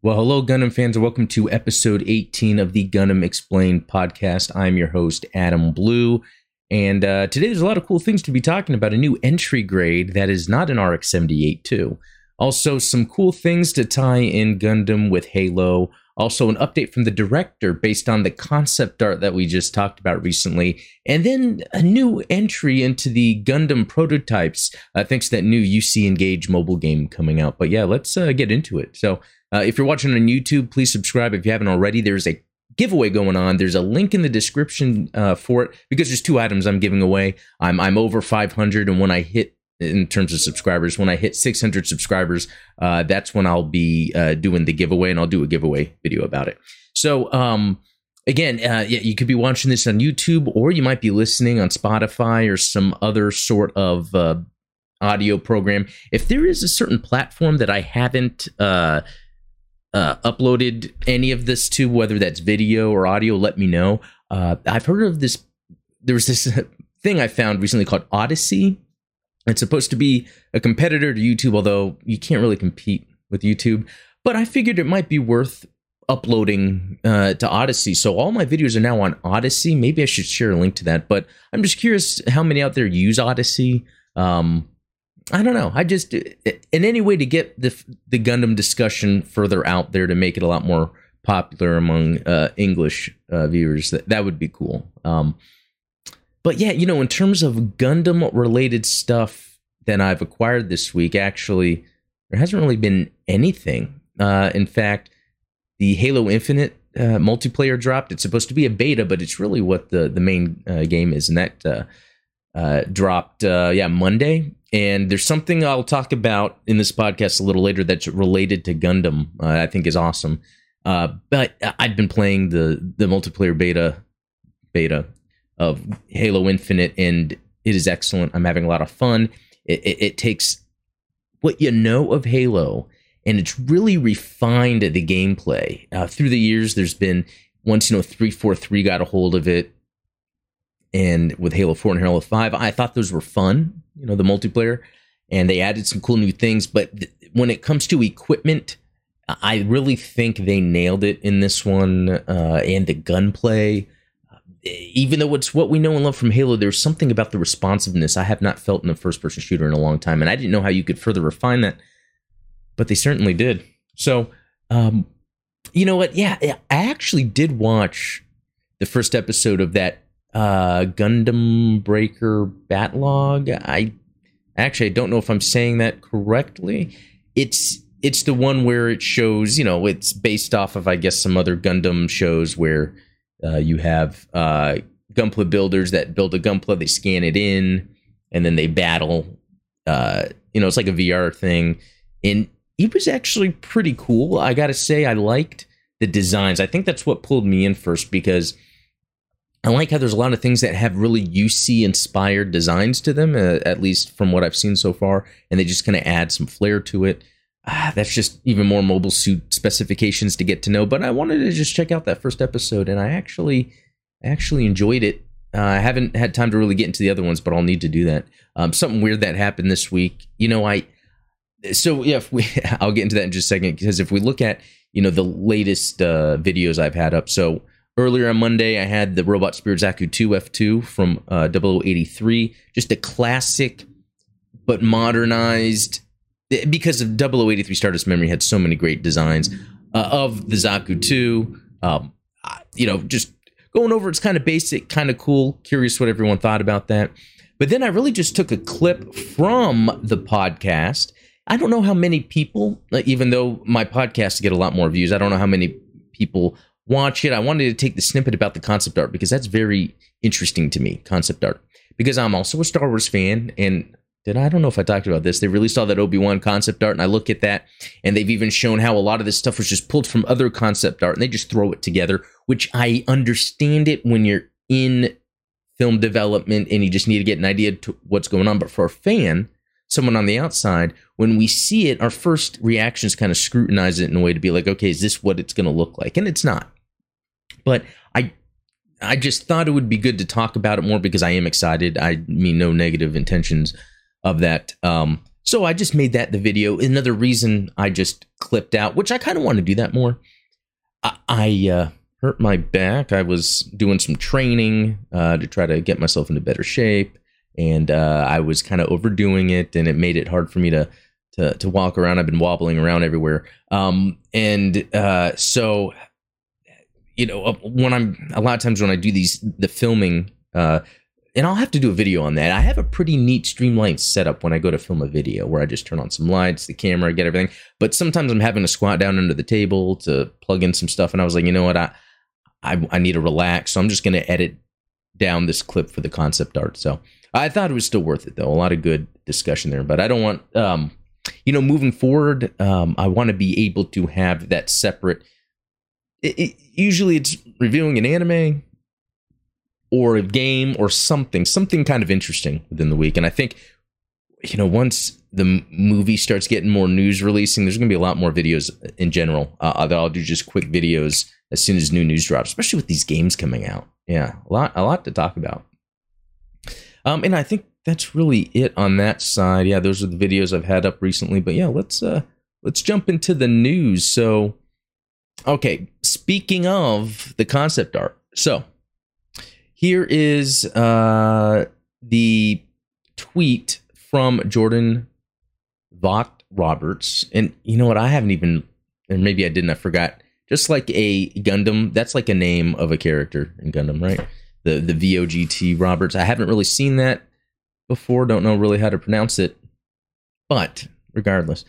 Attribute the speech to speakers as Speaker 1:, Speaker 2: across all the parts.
Speaker 1: Well, hello, Gundam fans, and welcome to episode 18 of the Gundam Explained podcast. I'm your host, Adam Blue. And uh, today there's a lot of cool things to be talking about. A new entry grade that is not an RX 78 2. Also, some cool things to tie in Gundam with Halo. Also, an update from the director based on the concept art that we just talked about recently. And then a new entry into the Gundam prototypes, uh, thanks to that new UC Engage mobile game coming out. But yeah, let's uh, get into it. So, uh, if you're watching on YouTube, please subscribe if you haven't already. There's a giveaway going on. There's a link in the description uh, for it because there's two items I'm giving away. I'm I'm over 500, and when I hit in terms of subscribers, when I hit 600 subscribers, uh, that's when I'll be uh, doing the giveaway, and I'll do a giveaway video about it. So. Um, again, uh, yeah, you could be watching this on YouTube, or you might be listening on Spotify or some other sort of uh, audio program. If there is a certain platform that I haven't uh, uploaded any of this to, whether that's video or audio, let me know. Uh, I've heard of this. There was this thing I found recently called Odysee. It's supposed to be a competitor to YouTube, although you can't really compete with YouTube. But I figured it might be worth uploading uh, to Odysee. So all my videos are now on Odysee. Maybe I should share a link to that. But I'm just curious how many out there use Odysee. Um, I don't know. I just in any way to get the the Gundam discussion further out there to make it a lot more popular among uh, English uh, viewers. That that would be cool. Um, but yeah, you know, in terms of Gundam related stuff that I've acquired this week, actually, there hasn't really been anything. Uh, in fact, the Halo Infinite uh, multiplayer dropped. It's supposed to be a beta, but it's really what the the main uh, game is, and that uh, dropped uh, yeah Monday. And there's something I'll talk about in this podcast a little later that's related to Gundam. Uh, I think is awesome. Uh, but I've been playing the the multiplayer beta beta of Halo Infinite, and it is excellent. I'm having a lot of fun. It, it, it takes what you know of Halo, and it's really refined the gameplay. Uh, through the years, there's been once you know three four three got a hold of it and with Halo 4 and Halo 5, I thought those were fun, you know, the multiplayer, and they added some cool new things. But th- when it comes to equipment, I really think they nailed it in this one, uh, and the gunplay. Even though it's what we know and love from Halo, there's something about the responsiveness I have not felt in a first person shooter in a long time. And I didn't know how you could further refine that, but they certainly did. So, um, you know what? Yeah, I actually did watch the first episode of that uh, Gundam Breaker Battlogue. I actually I don't know if I'm saying that correctly. It's it's the one where it shows, you know, it's based off of I guess some other Gundam shows where uh, you have uh, Gunpla builders that build a Gunpla, they scan it in, and then they battle. Uh, you know, it's like a VR thing, and it was actually pretty cool. I gotta say, I liked the designs. I think that's what pulled me in first because I like how there's a lot of things that have really UC inspired designs to them, uh, at least from what I've seen so far, and they just kind of add some flair to it. Ah, that's just even more mobile suit specifications to get to know. But I wanted to just check out that first episode, and I actually actually enjoyed it. Uh, I haven't had time to really get into the other ones, but I'll need to do that. Um, something weird that happened this week. You know, I so yeah, if we I'll get into that in just a second because if we look at you know the latest uh, videos I've had up, so Earlier on Monday, I had the Robot Spirit Zaku 2 F2 from uh, 0083. Just a classic, but modernized. Because of 0083 Stardust Memory had so many great designs uh, of the Zaku 2. Um, you know, just going over it's kind of basic, kind of cool. Curious what everyone thought about that. But then I really just took a clip from the podcast. I don't know how many people, even though my podcast get a lot more views, I don't know how many people watch it. I wanted to take the snippet about the concept art because that's very interesting to me, concept art. Because I'm also a Star Wars fan, and did I, don't know if I talked about this. They released all that Obi Wan concept art, and I look at that, and they've even shown how a lot of this stuff was just pulled from other concept art, and they just throw it together. Which I understand it when you're in film development and you just need to get an idea to what's going on. But for a fan, someone on the outside, when we see it, our first reactions kind of scrutinize it in a way to be like, okay, is this what it's going to look like? And it's not. But I I just thought it would be good to talk about it more because I am excited. I mean no negative intentions of that. Um, So I just made that the video. Another reason I just clipped out, which I kind of want to do that more. I, I uh, hurt my back. I was doing some training uh, to try to get myself into better shape, and uh, I was kind of overdoing it, and it made it hard for me to to to walk around. I've been wobbling around everywhere, um, and uh, so you know uh, when I'm a lot of times when I do these the filming. Uh, and I'll have to do a video on that. I have a pretty neat streamlined setup when I go to film a video where I just turn on some lights, the camera, get everything. But sometimes I'm having to squat down under the table to plug in some stuff. And I was like, you know what? I, I, I need to relax. So I'm just going to edit down this clip for the concept art. So I thought it was still worth it, though. A lot of good discussion there. But I don't want, um, you know, moving forward, um, I want to be able to have that separate. It, it, usually it's reviewing an anime or a game or something, something kind of interesting within the week. And I think, you know, once the movie starts getting more news releasing, there's going to be a lot more videos in general. Uh, I'll do just quick videos as soon as new news drops, especially with these games coming out. Yeah, a lot, a lot to talk about. Um, and I think that's really it on that side. Yeah, those are the videos I've had up recently. But yeah, let's uh, let's jump into the news. So, okay, speaking of the concept art, so here is uh, the tweet from Jordan Vogt Roberts, and you know what? I haven't even, and maybe I didn't. I forgot just like a Gundam, that's like a name of a character in Gundam, right? The the VOGT Roberts. I haven't really seen that before. Don't know really how to pronounce it, but regardless,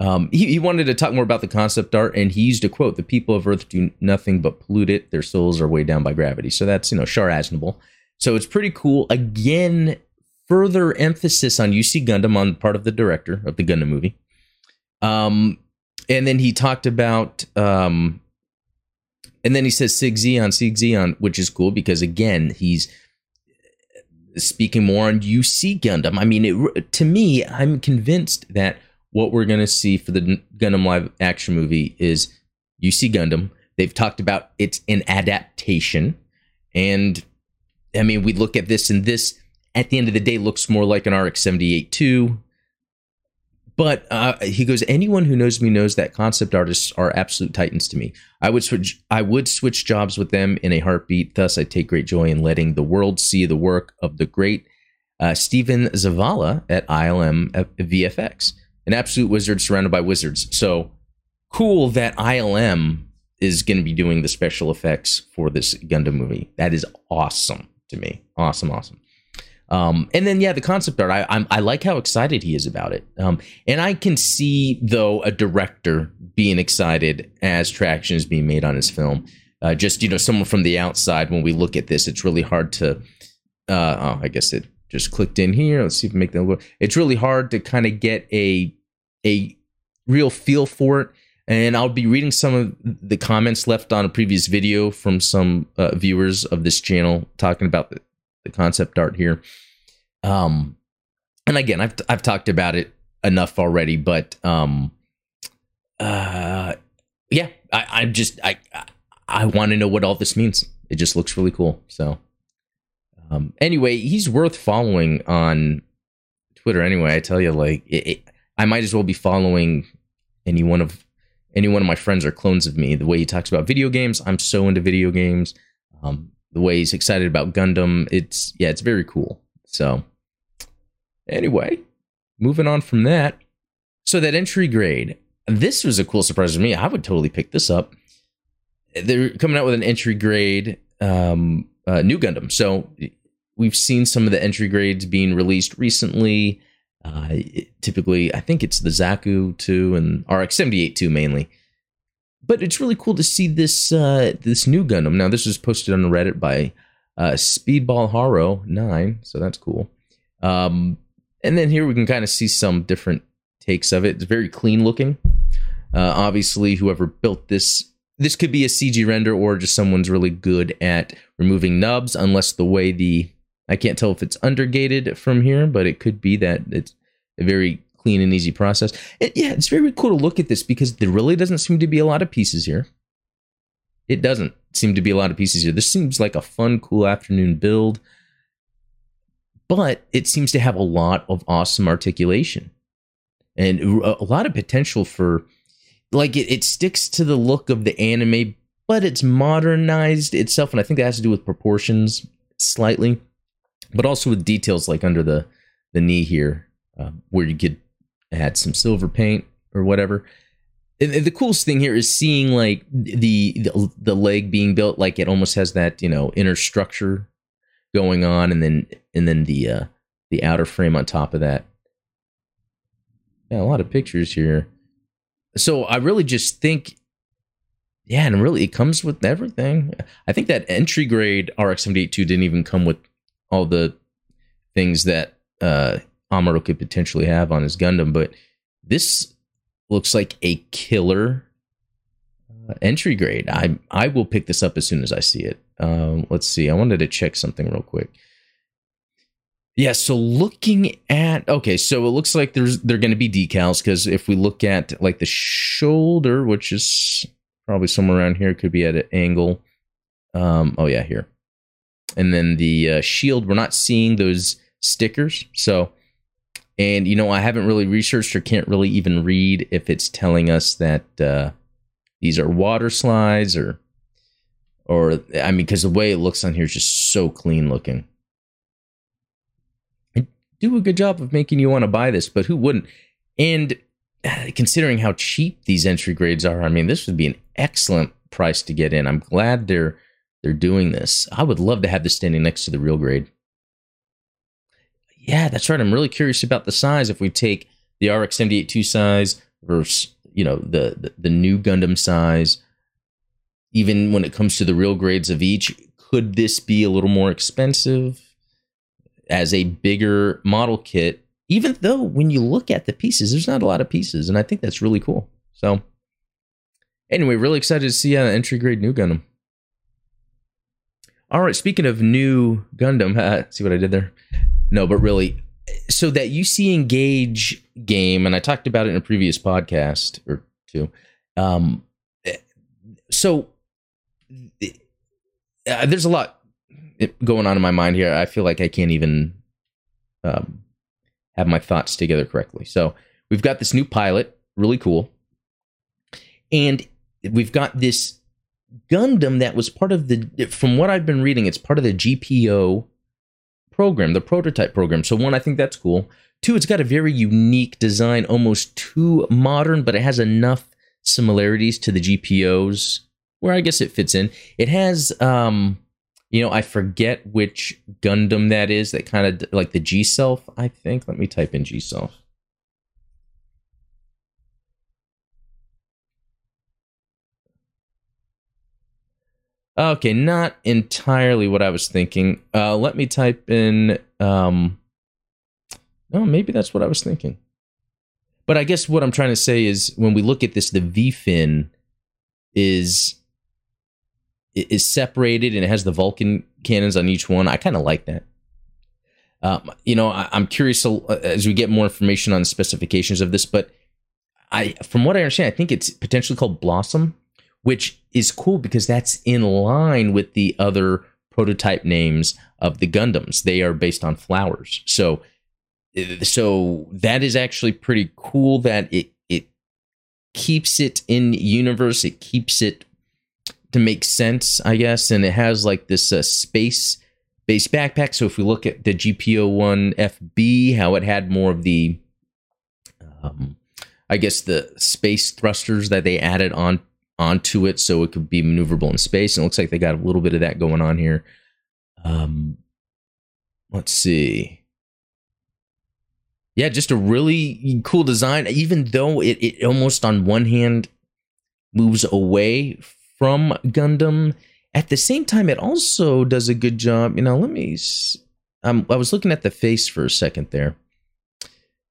Speaker 1: um, he, he wanted to talk more about the concept art, and he used a quote: "The people of Earth do nothing but pollute it. Their souls are weighed down by gravity." So that's you know Char Aznable. So it's pretty cool. Again, further emphasis on UC Gundam on part of the director of the Gundam movie. Um, and then he talked about um, and then he says Sieg Zeon, Sieg Zeon, which is cool because again he's speaking more on UC Gundam. I mean, it, to me, I'm convinced that what we're going to see for the Gundam live action movie is UC Gundam. They've talked about it's an adaptation, and I mean, we look at this, and this at the end of the day looks more like an RX 78 2 but uh, he goes, anyone who knows me knows that concept artists are absolute titans to me. I would switch. I would switch jobs with them in a heartbeat. Thus, I take great joy in letting the world see the work of the great uh, Stephen Zavala at ILM VFX, an absolute wizard surrounded by wizards. So cool that ILM is going to be doing the special effects for this Gundam movie. That is awesome to me. Awesome, awesome. Um, and then yeah, the concept art. I I'm, i like how excited he is about it. Um, and I can see though a director being excited as traction is being made on his film. Uh, just you know, someone from the outside. When we look at this, it's really hard to. Uh, oh, I guess it just clicked in here. Let's see if we make that look. It's really hard to kind of get a a real feel for it. And I'll be reading some of the comments left on a previous video from some uh, viewers of this channel talking about the, the concept art here. Um, and again, I've I've talked about it enough already, but um, uh, yeah, I, I just I I want to know what all this means. It just looks really cool. So, um, anyway, he's worth following on Twitter. Anyway, I tell you, like, it, it, I might as well be following any one of any one of my friends or clones of me. The way he talks about video games, I'm so into video games. Um, the way he's excited about Gundam. It's yeah, it's very cool. So anyway, moving on from that. So that entry grade, this was a cool surprise to me. I would totally pick this up. They're coming out with an entry grade um, uh, new Gundam. So we've seen some of the entry grades being released recently. Uh, typically, I think it's the Zaku 2 and RX 78 2 mainly but it's really cool to see this uh, this new Gundam. Now, this was posted on Reddit by uh, Speedball Haro nine, so that's cool. Um, and then here we can kind of see some different takes of it. It's very clean looking. Uh, obviously, whoever built this, this could be a CG render or just someone's really good at removing nubs. Unless the way the I can't tell if it's undergated from here, but it could be that it's a very clean and easy process. And yeah, it's very cool to look at this because there really doesn't seem to be a lot of pieces here. It doesn't seem to be a lot of pieces here. This seems like a fun, cool afternoon build, but it seems to have a lot of awesome articulation. and a lot of potential for like it, it sticks to the look of the anime, but it's modernized itself, and I think that has to do with proportions slightly, but also with details like under the the knee here, uh, where you could add some silver paint or whatever. And the coolest thing here is seeing like the, the the leg being built, like it almost has that you know inner structure going on, and then and then the uh, the outer frame on top of that. Yeah, a lot of pictures here. So I really just think, yeah, and really it comes with everything. I think that entry grade RX 782 didn't even come with all the things that uh, Amuro could potentially have on his Gundam, but this looks like a killer uh, entry grade. I I will pick this up as soon as I see it. Um, let's see. I wanted to check something real quick. Yeah, so looking at okay, so it looks like there's they're going to be decals because if we look at like the shoulder, which is probably somewhere around here, could be at an angle. Um, oh yeah, here, and then the uh, shield. We're not seeing those stickers, so and you know I haven't really researched or can't really even read if it's telling us that uh, these are water slides or or I mean because the way it looks on here is just so clean looking do a good job of making you want to buy this, but who wouldn't? And considering how cheap these entry grades are, I mean, this would be an excellent price to get in. I'm glad they're they're doing this. I would love to have this standing next to the real grade. Yeah, that's right. I'm really curious about the size. If we take the RX 782 size versus you know the, the the new Gundam size, even when it comes to the real grades of each, could this be a little more expensive? as a bigger model kit, even though when you look at the pieces, there's not a lot of pieces. And I think that's really cool. So, anyway, really excited to see an entry grade new Gundam. All right, speaking of new Gundam, see what I did there? No, but really, so that UC Engage game, and I talked about it in a previous podcast or two. Um, so uh, there's a lot going on in my mind here. I feel like I can't even um, have my thoughts together correctly. So we've got this new pilot, really cool, and we've got this Gundam that was part of the. From what I've been reading, it's part of the GPO program, the prototype program. So one, I think that's cool. Two, it's got a very unique design, almost too modern, but it has enough similarities to the GPOs where I guess it fits in. It has um you know, I forget which Gundam that is. That kind of like the G Self, I think. Let me type in G Self. Okay, not entirely what I was thinking. Uh, let me type in. Um, oh, maybe that's what I was thinking. But I guess what I'm trying to say is when we look at this, the V fin is is separated and it has the Vulcan cannons on each one. I kind of like that. Um, you know, I, am curious uh, as we get more information on the specifications of this, but I, from what I understand, I think it's potentially called Blossom, which is cool because that's in line with the other prototype names of the Gundams. They are based on flowers, so uh, so that is actually pretty cool. That it it keeps it in universe. It keeps it to make sense, I guess. And it has like this uh, space based backpack. So if we look at the GPO one FB, how it had more of the, um, I guess the space thrusters that they added on onto it, so it could be maneuverable in space. And it looks like they got a little bit of that going on here. Um, let's see. Yeah, just a really cool design, even though it, it almost on one hand moves away from Gundam. At the same time, it also does a good job. You know, let me. Um, I was looking at the face for a second there.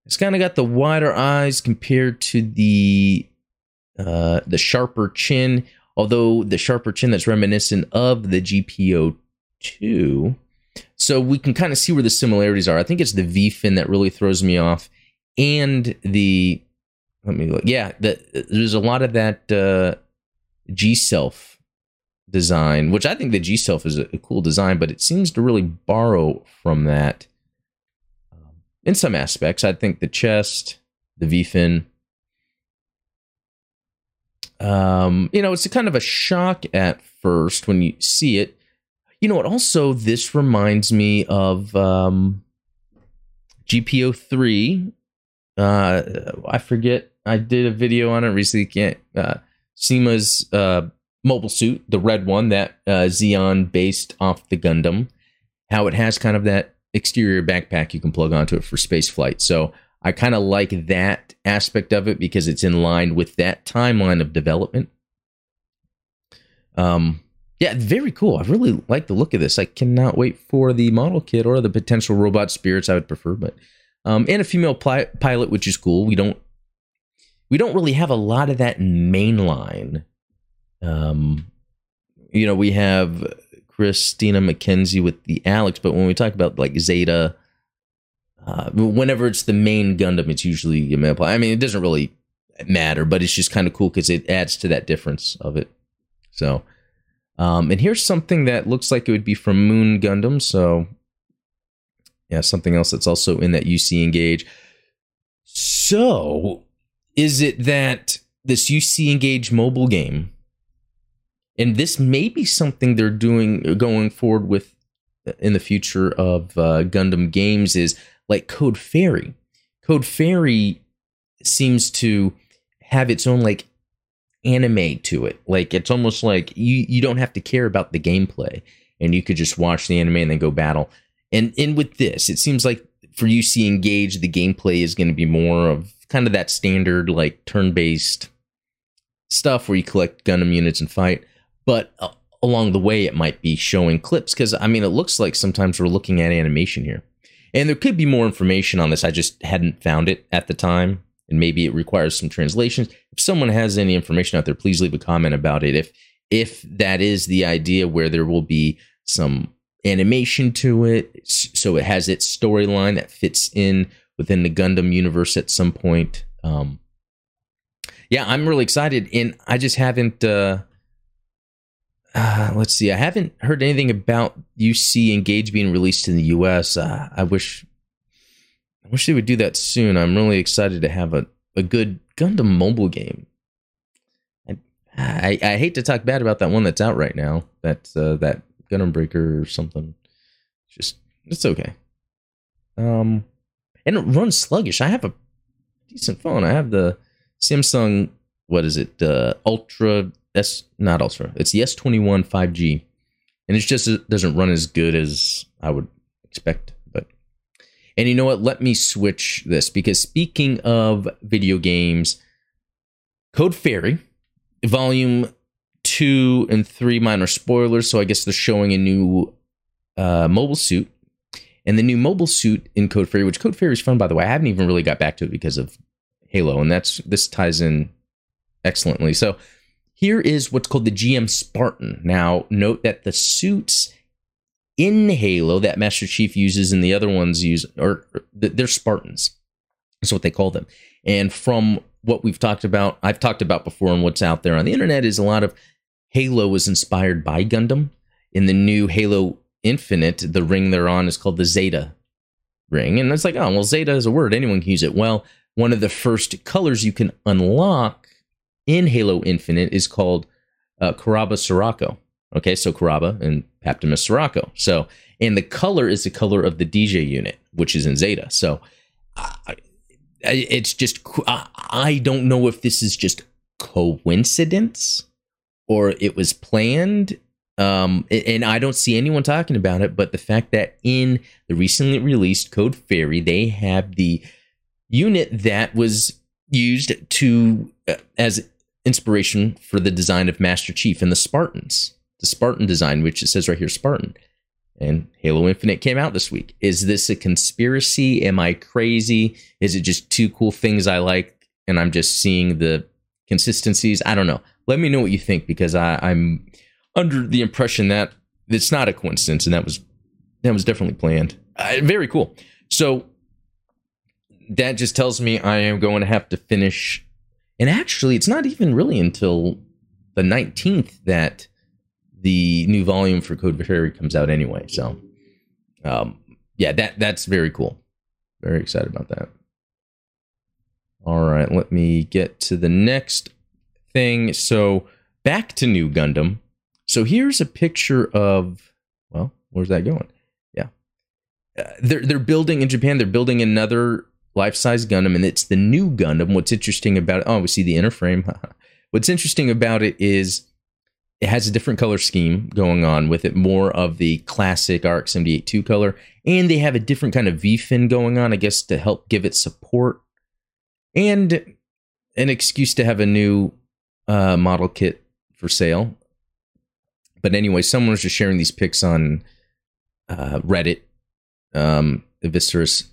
Speaker 1: It's kind of got the wider eyes compared to the uh, the sharper chin. Although the sharper chin that's reminiscent of the GPO two, so we can kind of see where the similarities are. I think it's the V fin that really throws me off, and the let me look. Yeah, the, there's a lot of that. Uh, G Self design, which I think the G Self is a, a, cool design, but it seems to really borrow from that um, in some aspects. I think the chest, the V fin. Um, you know, it's a kind of a shock at first when you see it. You know what? Also, this reminds me of um, GPO three. Uh, I forget. I did a video on it recently. Can't uh, CIMA's uh, mobile suit, the red one that uh, Zeon based off the Gundam. How it has kind of that exterior backpack you can plug onto it for space flight. So I kind of like that aspect of it because it's in line with that timeline of development. Um, yeah, very cool. I really like the look of this. I cannot wait for the model kit or the potential robot spirits. I would prefer, but um, and a female pli- pilot, which is cool. We don't we don't really have a lot of that mainline. Um, you know, we have Christina Mackenzie with the Alex, but when we talk about like Zeta, uh, whenever it's the main Gundam, it's usually a male pilot. I mean, it doesn't really matter, but it's just kind of cool because it adds to that difference of it. So, um, and here's something that looks like it would be from Moon Gundam. So, yeah, something else that's also in that UC Engage. So, is it that this UC Engage mobile game, and this may be something they're doing going forward with in the future of uh, Gundam games, is like Code Fairy. Code Fairy seems to have its own like anime to it. Like it's almost like you you don't have to care about the gameplay and you could just watch the anime and then go battle. And and with this, it seems like for UC Engage, the gameplay is going to be more of kind of that standard like turn-based stuff where you collect Gundam units and fight. But uh, along the way, it might be showing clips because I mean, it looks like sometimes we're looking at animation here. And there could be more information on this. I just hadn't found it at the time and maybe it requires some translations. If someone has any information out there, please leave a comment about it. If if that is the idea where there will be some animation to it, so it has its storyline that fits in within the Gundam universe at some point. Um, yeah, I'm really excited, and I just haven't. Uh, uh, let's see, I haven't heard anything about UC Engage being released in the US. Uh, I wish I wish they would do that soon. I'm really excited to have a, a good Gundam mobile game. I, I, I hate to talk bad about that one that's out right now. That uh, that Gundam Breaker or something. Just it's okay. Um, and it runs sluggish. I have a decent phone. I have the Samsung. What is it? Uh, Ultra S, not Ultra. It's the S21 5G, and it just doesn't run as good as I would expect. But and you know what? Let me switch this because speaking of video games, Code Fairy, Volume 2 and 3 minor spoilers. So I guess they're showing a new uh, mobile suit. And the new mobile suit in Code Fairy, which Code Fairy is fun, by the way. I haven't even really got back to it because of Halo. And that's this ties in excellently. So here is what's called the GM Spartan. Now, note that the suits in Halo that Master Chief uses and the other ones use, are they're Spartans. That's what they call them. And from what we've talked about, I've talked about before, and what's out there on the internet is a lot of Halo was inspired by Gundam. In the new Halo Infinite, the ring they're on is called the Zeta ring. And it's like, oh, well, Zeta is a word. Anyone can use it. Well, one of the first colors you can unlock in Halo Infinite is called uh, Karaba Sirocco. Okay, so Karaba and Paptimus Scirocco. So, and the color is the color of the Dijeh unit, which is in Zeta. So, uh, it's just, I don't know if this is just coincidence or it was planned. Um, and I don't see anyone talking about it, but the fact that in the recently released Code Fairy, they have the unit that was used to uh, as inspiration for the design of Master Chief and the Spartans the Spartan design, which it says right here Spartan. And Halo Infinite came out this week. Is this a conspiracy? Am I crazy? Is it just two cool things I like and I'm just seeing the consistencies? I don't know. Let me know what you think because I, I'm under the impression that it's not a coincidence and that was that was definitely planned. Uh, very cool. So that just tells me I am going to have to finish. And actually, it's not even really until the 19th that the new volume for Code Fairy comes out anyway. So, um, yeah, that that's very cool. Very excited about that. All right, let me get to the next thing. So back to New Gundam. So here's a picture of well, where's that going? Yeah, uh, they're they're building in Japan. They're building another life-size Gundam, and it's the new Gundam. What's interesting about it? Oh, we see the inner frame. What's interesting about it is it has a different color scheme going on with it, more of the classic RX seventy eight two color, and they have a different kind of V-fin going on, I guess, to help give it support, and an excuse to have a new uh, model kit for sale. But anyway, someone was just sharing these pics on uh, Reddit, um, Eviscerus,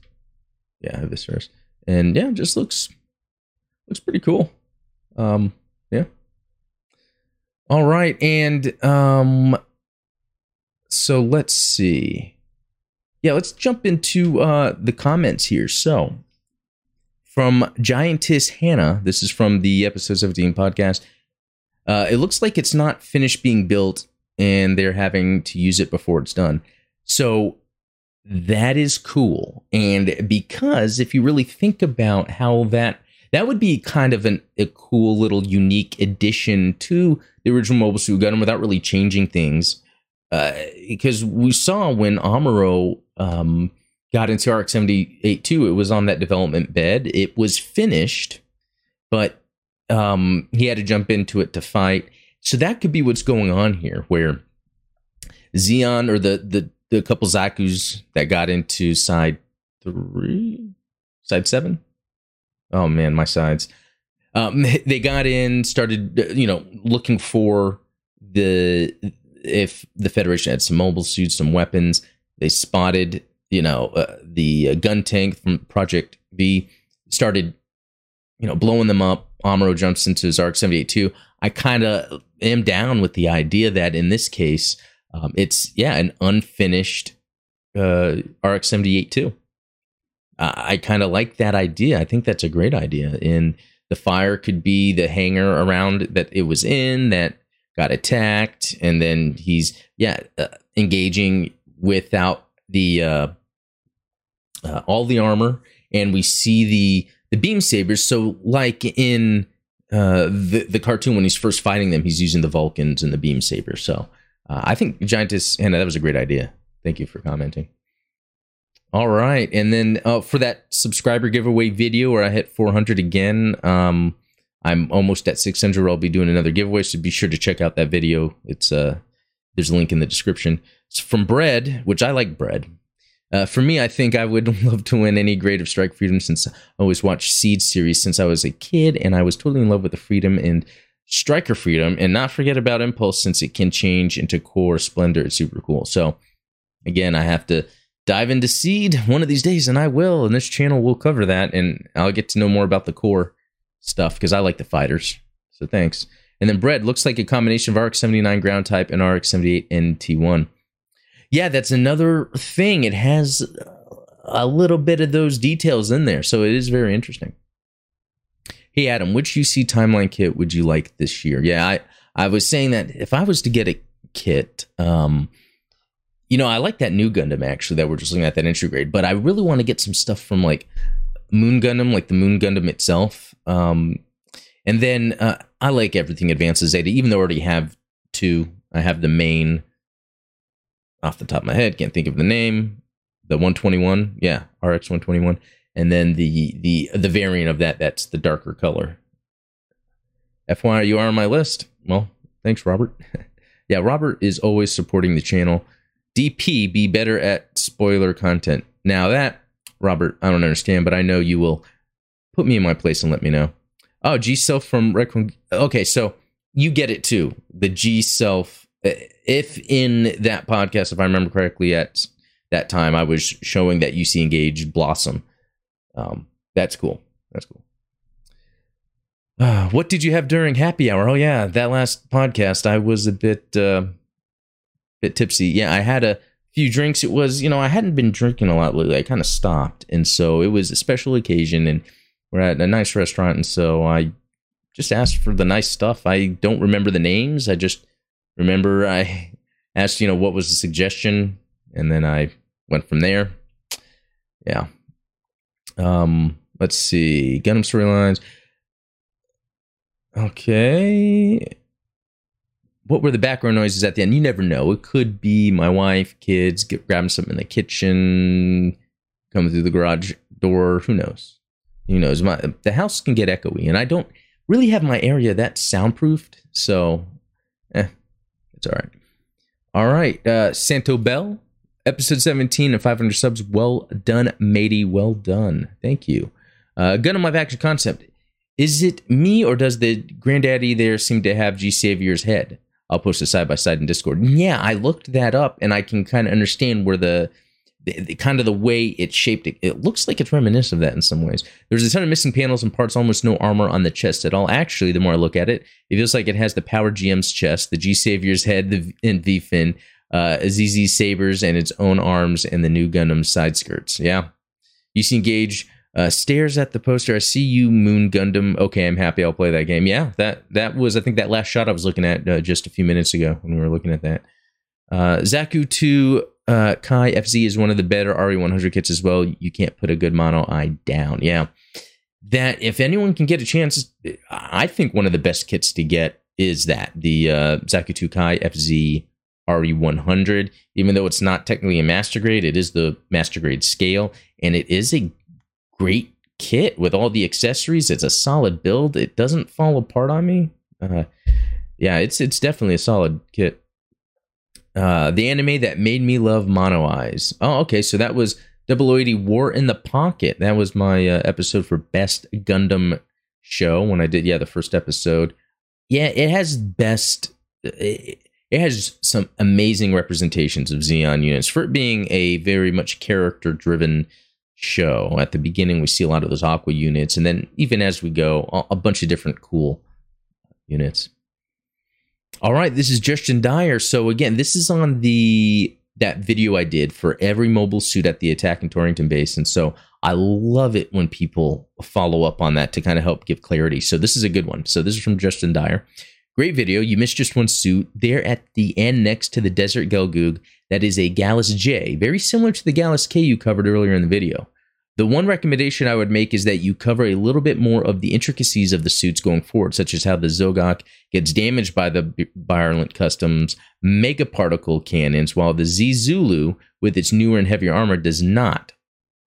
Speaker 1: yeah, Eviscerus, and yeah, just looks looks pretty cool. Um, yeah. All right, and um, so let's see. Yeah, let's jump into uh, the comments here. So, from Giantess Hannah, this is from the episode 17 podcast. Uh, it looks like it's not finished being built and they're having to use it before it's done. So, that is cool. And because if you really think about how that that would be kind of an, a cool little unique addition to the original Mobile Suit Gundam without really changing things. Uh, because we saw when Amuro um, got into RX 78 2, it was on that development bed. It was finished, but um, he had to jump into it to fight. So that could be what's going on here, where Zeon or the the the couple Zaku's that got into side three, side seven. Oh man, my sides. Um, they got in, started, uh, you know, looking for the if the Federation had some mobile suits, some weapons. They spotted, you know, uh, the uh, gun tank from Project V. Started, you know, blowing them up. Amuro jumps into his RX 78 too. I kind of am down with the idea that in this case, um, it's yeah, an unfinished uh, RX 78 too. I kind of like that idea. I think that's a great idea. And the fire could be the hangar around that it was in that got attacked, and then he's yeah uh, engaging without the uh, uh, all the armor, and we see the the beam sabers. So like in uh, the the cartoon when he's first fighting them, he's using the Vulcans and the beam sabers. So uh, I think Giantess Hannah, that was a great idea. Thank you for commenting. All right, and then uh, for that subscriber giveaway video where I hit 400 again, um, I'm almost at 600. I'll be doing another giveaway, so be sure to check out that video. It's uh, there's a link in the description. It's from Bread, which I like bread. Uh, for me, I think I would love to win any grade of Strike Freedom since I always watched Seed series since I was a kid, and I was totally in love with the Freedom and Striker Freedom, and not forget about Impulse since it can change into Core Splendor. It's super cool. So again, I have to dive into Seed one of these days, and I will. And this channel will cover that, and I'll get to know more about the core stuff because I like the fighters. So thanks. And then Bread looks like a combination of RX 79 ground type and RX 78 NT1. Yeah, that's another thing. It has a little bit of those details in there, so it is very interesting. Hey Adam, which UC timeline kit would you like this year? Yeah, I I was saying that if I was to get a kit, um, you know, I like that new Gundam actually that we're just looking at that entry grade, but I really want to get some stuff from like Moon Gundam, like the Moon Gundam itself. Um, and then uh, I like everything Advance of Zeta, even though I already have two. I have the main off the top of my head, can't think of the name. The 121, yeah, RX 121, and then the the the variant of that that's the darker color. FYI, you are on my list. Well, thanks, Robert. yeah, Robert is always supporting the channel. DP be better at spoiler content. Now that Robert, I don't understand, but I know you will put me in my place and let me know. Oh, G self from Requiem. Okay, so you get it too. The G self. Uh, if in that podcast, if I remember correctly, at that time I was showing that UC engaged Blossom. Um, that's cool. That's cool. Uh, what did you have during happy hour? Oh yeah, that last podcast I was a bit. Uh, bit tipsy. Yeah, I had a few drinks. It was, you know, I hadn't been drinking a lot lately. I kind of stopped. And so it was a special occasion and we're at a nice restaurant. And so I just asked for the nice stuff. I don't remember the names. I just remember I asked, you know, what was the suggestion? And then I went from there. Yeah. Um, let's see. Gundam storylines. Okay. What were the background noises at the end? You never know. It could be my wife, kids, get, grabbing something in the kitchen, coming through the garage door. Who knows? Who knows? My the house can get echoey, and I don't really have my area that soundproofed. So, eh, it's all right. All right, uh, Santo Bell, episode 17 and 500 subs. Well done, matey. Well done. Thank you. Uh, Gun on my action concept. Is it me or does the granddaddy there seem to have G Savior's head? I'll post a side by side in Discord. Yeah, I looked that up and I can kind of understand where the, the, the, kind of the way it's shaped. It, it looks like it's reminiscent of that in some ways. There's a ton of missing panels and parts, almost no armor on the chest at all. Actually, the more I look at it, it feels like it has the Power GM's chest, the G Savior's head, the and V fin, uh, ZZ sabers, and its own arms, and the new Gundam side skirts. Yeah, UC Engage uh, stares at the poster. I see you, Moon Gundam. Okay, I'm happy. I'll play that game. Yeah, that that was I think that last shot I was looking at uh, just a few minutes ago when we were looking at that. Uh, Zaku 2 uh, Kai FZ is one of the better RE100 kits as well. You can't put a good mono eye down. Yeah, that if anyone can get a chance, I think one of the best kits to get is that the uh, Zaku 2 Kai FZ RE100. Even though it's not technically a master grade, it is the master grade scale, and it is a great kit with all the accessories. It's a solid build. It doesn't fall apart on me. Uh, yeah, it's it's definitely a solid kit. Uh, the anime that made me love Mono Eyes. Oh, okay, so that was 080 War in the Pocket. That was my uh, episode for Best Gundam Show when I did yeah the first episode. Yeah, it has best. It has some amazing representations of Zeon units for it being a very much character driven show. At the beginning, we see a lot of those Aqua units, and then even as we go, a bunch of different cool units. All right, this is Justin Dyer. So again, this is on the that video I did for every mobile suit at the attack in Torrington base, and so I love it when people follow up on that to kind of help give clarity. So this is a good one. So this is from Justin Dyer. Great video. You missed just one suit. There at the end next to the Desert Gelgoog, that is a Gallus J, very similar to the Gallus K you covered earlier in the video. The one recommendation I would make is that you cover a little bit more of the intricacies of the suits going forward, such as how the Zogok gets damaged by the Byarlant Customs megaparticle cannons, while the Zee Zulu, with its newer and heavier armor, does not.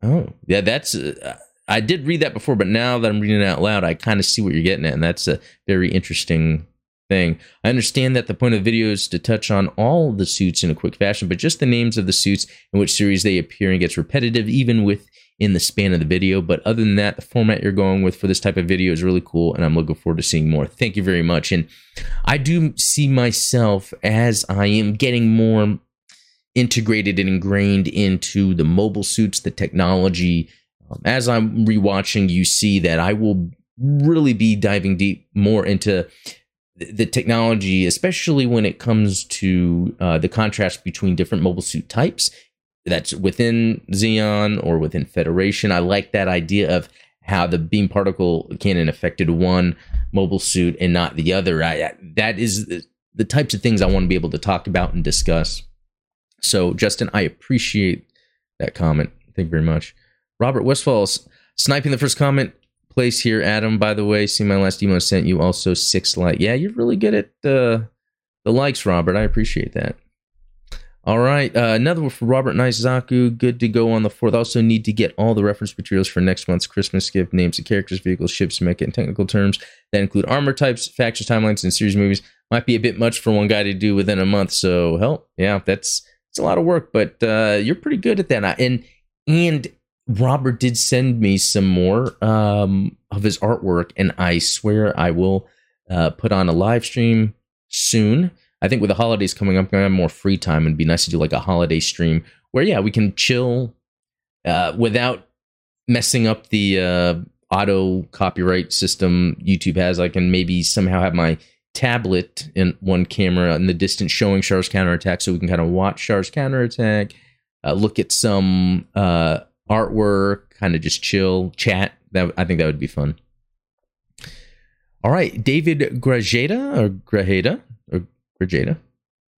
Speaker 1: Oh, yeah, that's. Uh, I did read that before, but now that I'm reading it out loud, I kind of see what you're getting at, and that's a very interesting thing. I understand that the point of the video is to touch on all the suits in a quick fashion, but just the names of the suits in which series they appear and gets repetitive even within the span of the video. But other than that, the format you're going with for this type of video is really cool, and I'm looking forward to seeing more. Thank you very much. And I do see myself as I am getting more integrated and ingrained into the mobile suits, the technology. Um, as I'm rewatching, you see that I will really be diving deep more into the technology, especially when it comes to uh, the contrast between different mobile suit types, that's within Zeon or within Federation. I like that idea of how the beam particle cannon affected one mobile suit and not the other. I, that is the, the types of things I want to be able to talk about and discuss. So, Justin, I appreciate that comment. Thank you very much. Robert Westfall's sniping the first comment place here, Adam. By the way, see my last email I sent you. Also, six like. Yeah, you're really good at the the likes, Robert. I appreciate that. All right, uh, another one for Robert Nice Zaku. Good to go on the fourth. Also, need to get all the reference materials for next month's Christmas gift. Names of characters, vehicles, ships, mecha, and technical terms that include armor types, factions, timelines, and series movies. Might be a bit much for one guy to do within a month. So, help, yeah, that's it's a lot of work, but uh, you're pretty good at that. And and Robert did send me some more um, of his artwork, and I swear I will uh, put on a live stream soon. I think with the holidays coming up, I'm gonna have more free time and be nice to do like a holiday stream where yeah, we can chill uh, without messing up the uh, auto copyright system YouTube has. I can maybe somehow have my tablet in one camera in the distance showing Char's counterattack, so we can kind of watch Char's counterattack, uh, look at some uh, artwork, kind of just chill, chat. That I think that would be fun. All right, David Grajeda or Grajeda or Grajeda?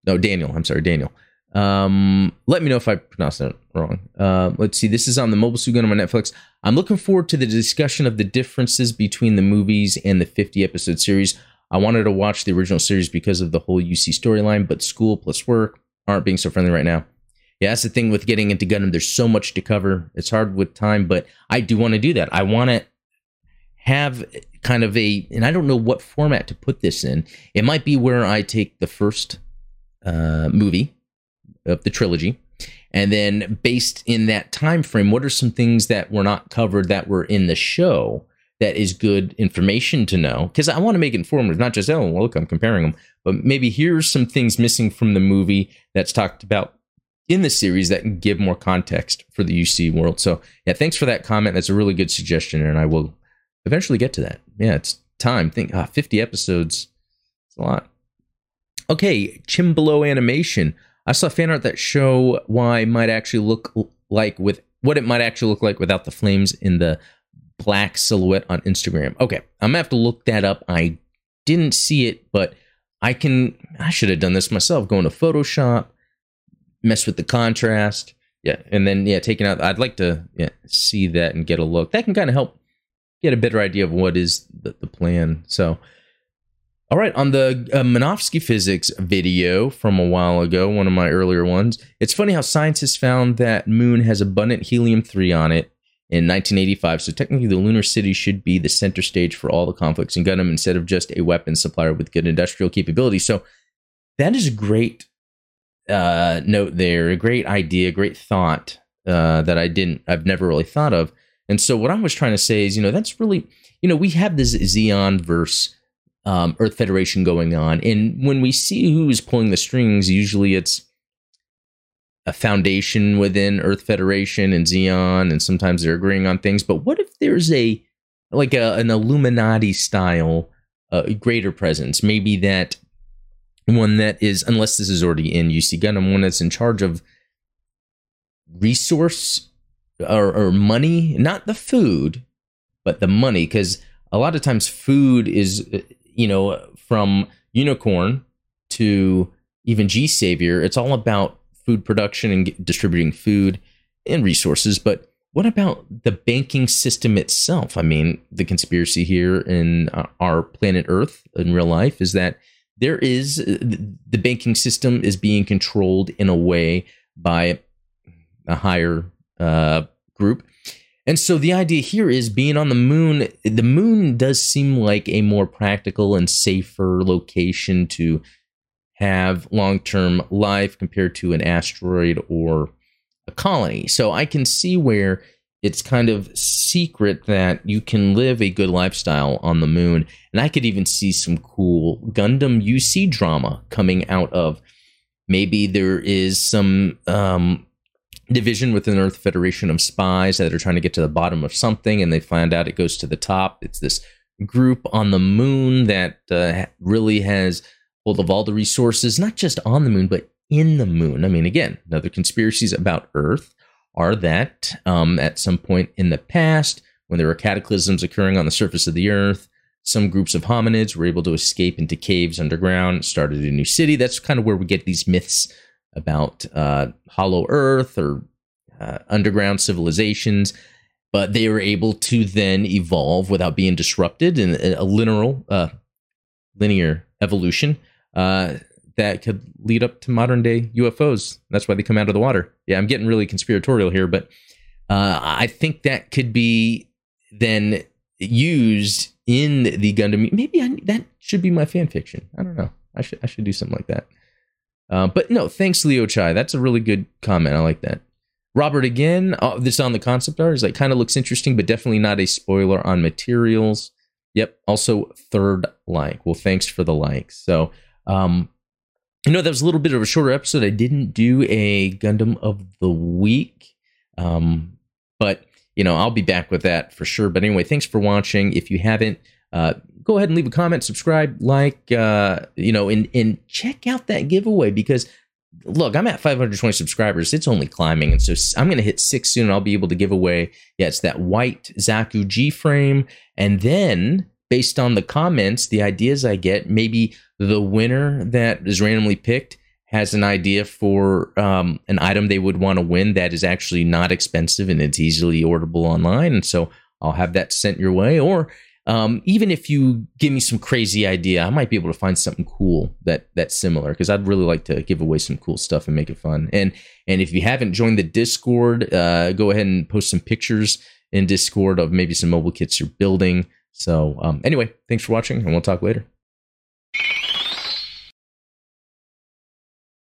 Speaker 1: No, Daniel. I'm sorry, Daniel. Um, let me know if I pronounced that wrong. Uh, let's see. This is on the Mobile Suit Gundam on my Netflix. I'm looking forward to the discussion of the differences between the movies and the 50 episode series. I wanted to watch the original series because of the whole UC storyline, but school plus work aren't being so friendly right now. Yeah, that's the thing with getting into Gundam. There's so much to cover. It's hard with time, but I do want to do that. I want to have kind of a, and I don't know what format to put this in. It might be where I take the first uh, movie of the trilogy, and then based in that time frame, what are some things that were not covered that were in the show that is good information to know? Because I want to make it informative, not just oh, look, I'm comparing them, but maybe here's some things missing from the movie that's talked about in the series that can give more context for the UC world. So yeah, thanks for that comment. That's a really good suggestion, and I will eventually get to that. Yeah, it's time. Think ah, 50 episodes. It's a lot. Okay, Chimbalo animation. I saw fan art that show why might actually look like with what it might actually look like without the flames in the black silhouette on Instagram. Okay, I'm gonna have to look that up. I didn't see it, but I can. I should have done this myself. Going to Photoshop, mess with the contrast. Yeah, and then yeah, taking out. I'd like to yeah, see that and get a look. That can kind of help get a better idea of what is the, the plan. So, all right, on the uh, physics video from a while ago, one of my earlier ones, it's funny how scientists found that Moon has abundant helium 3 on it in 1985. So, technically, the lunar city should be the center stage for all the conflicts in Gundam instead of just a weapons supplier with good industrial capability. So, that is a great uh, note there, a great idea, great thought uh, that I didn't, I've never really thought of. And so what I was trying to say is, you know, that's really, you know, we have this Zeon verse um, Earth Federation going on, and when we see who's pulling the strings, usually it's a foundation within Earth Federation and Zeon, and sometimes they're agreeing on things. But what if there's a like a, an Illuminati style uh, greater presence? Maybe that one that is, unless this is already in UC Gundam, one that's in charge of resource or, or money, not the food, but the money, because a lot of times food is, you know, from unicorn to even G Savior, it's all about food production and distributing food and resources. But what about the banking system itself? I mean, the conspiracy here in uh, our planet Earth in real life is that there is the banking system is being controlled in a way by a higher uh, group. And so the idea here is being on the moon. The moon does seem like a more practical and safer location to have long term life compared to an asteroid or a colony. So I can see where it's kind of secret that you can live a good lifestyle on the moon. And I could even see some cool Gundam UC drama coming out of maybe there is some um, division within Earth Federation of spies that are trying to get to the bottom of something, and they find out it goes to the top. It's this group on the moon that uh, really has hold of all the resources, not just on the moon, but in the moon. I mean, again, another conspiracies about Earth are that um, at some point in the past, when there were cataclysms occurring on the surface of the Earth, some groups of hominids were able to escape into caves underground, started a new city. That's kind of where we get these myths about uh, Hollow Earth or uh, underground civilizations, but they were able to then evolve without being disrupted in a linear, uh, linear evolution uh, that could lead up to modern day UFOs. That's why they come out of the water. Yeah, I'm getting really conspiratorial here, but uh, I think that could be then used in the Gundam. Maybe I, that should be my fan fiction. I don't know. I should I should do something like that. Uh, but no, thanks, Leo Chai. That's a really good comment. I like that. Robert again. Oh, this on the concept art is like kind of looks interesting, but definitely not a spoiler on materials. Yep. Also, third like. Well, thanks for the like. So, um, you know, that was a little bit of a shorter episode. I didn't do a Gundam of the week, um, but you know, I'll be back with that for sure. But anyway, thanks for watching. If you haven't, uh, go ahead and leave a comment, subscribe, like, uh, you know, and and check out that giveaway because look, I'm at 520 subscribers. It's only climbing, and so I'm going to hit six soon. I'll be able to give away. Yeah, it's that white Zaku G frame, and then based on the comments, the ideas I get, maybe the winner that is randomly picked has an idea for um, an item they would want to win that is actually not expensive and it's easily orderable online. And so I'll have that sent your way. Or um, even if you give me some crazy idea, I might be able to find something cool that that's similar because I'd really like to give away some cool stuff and make it fun. And and if you haven't joined the Discord, uh, go ahead and post some pictures in Discord of maybe some mobile kits you're building. So um, anyway, thanks for watching, and we'll talk later.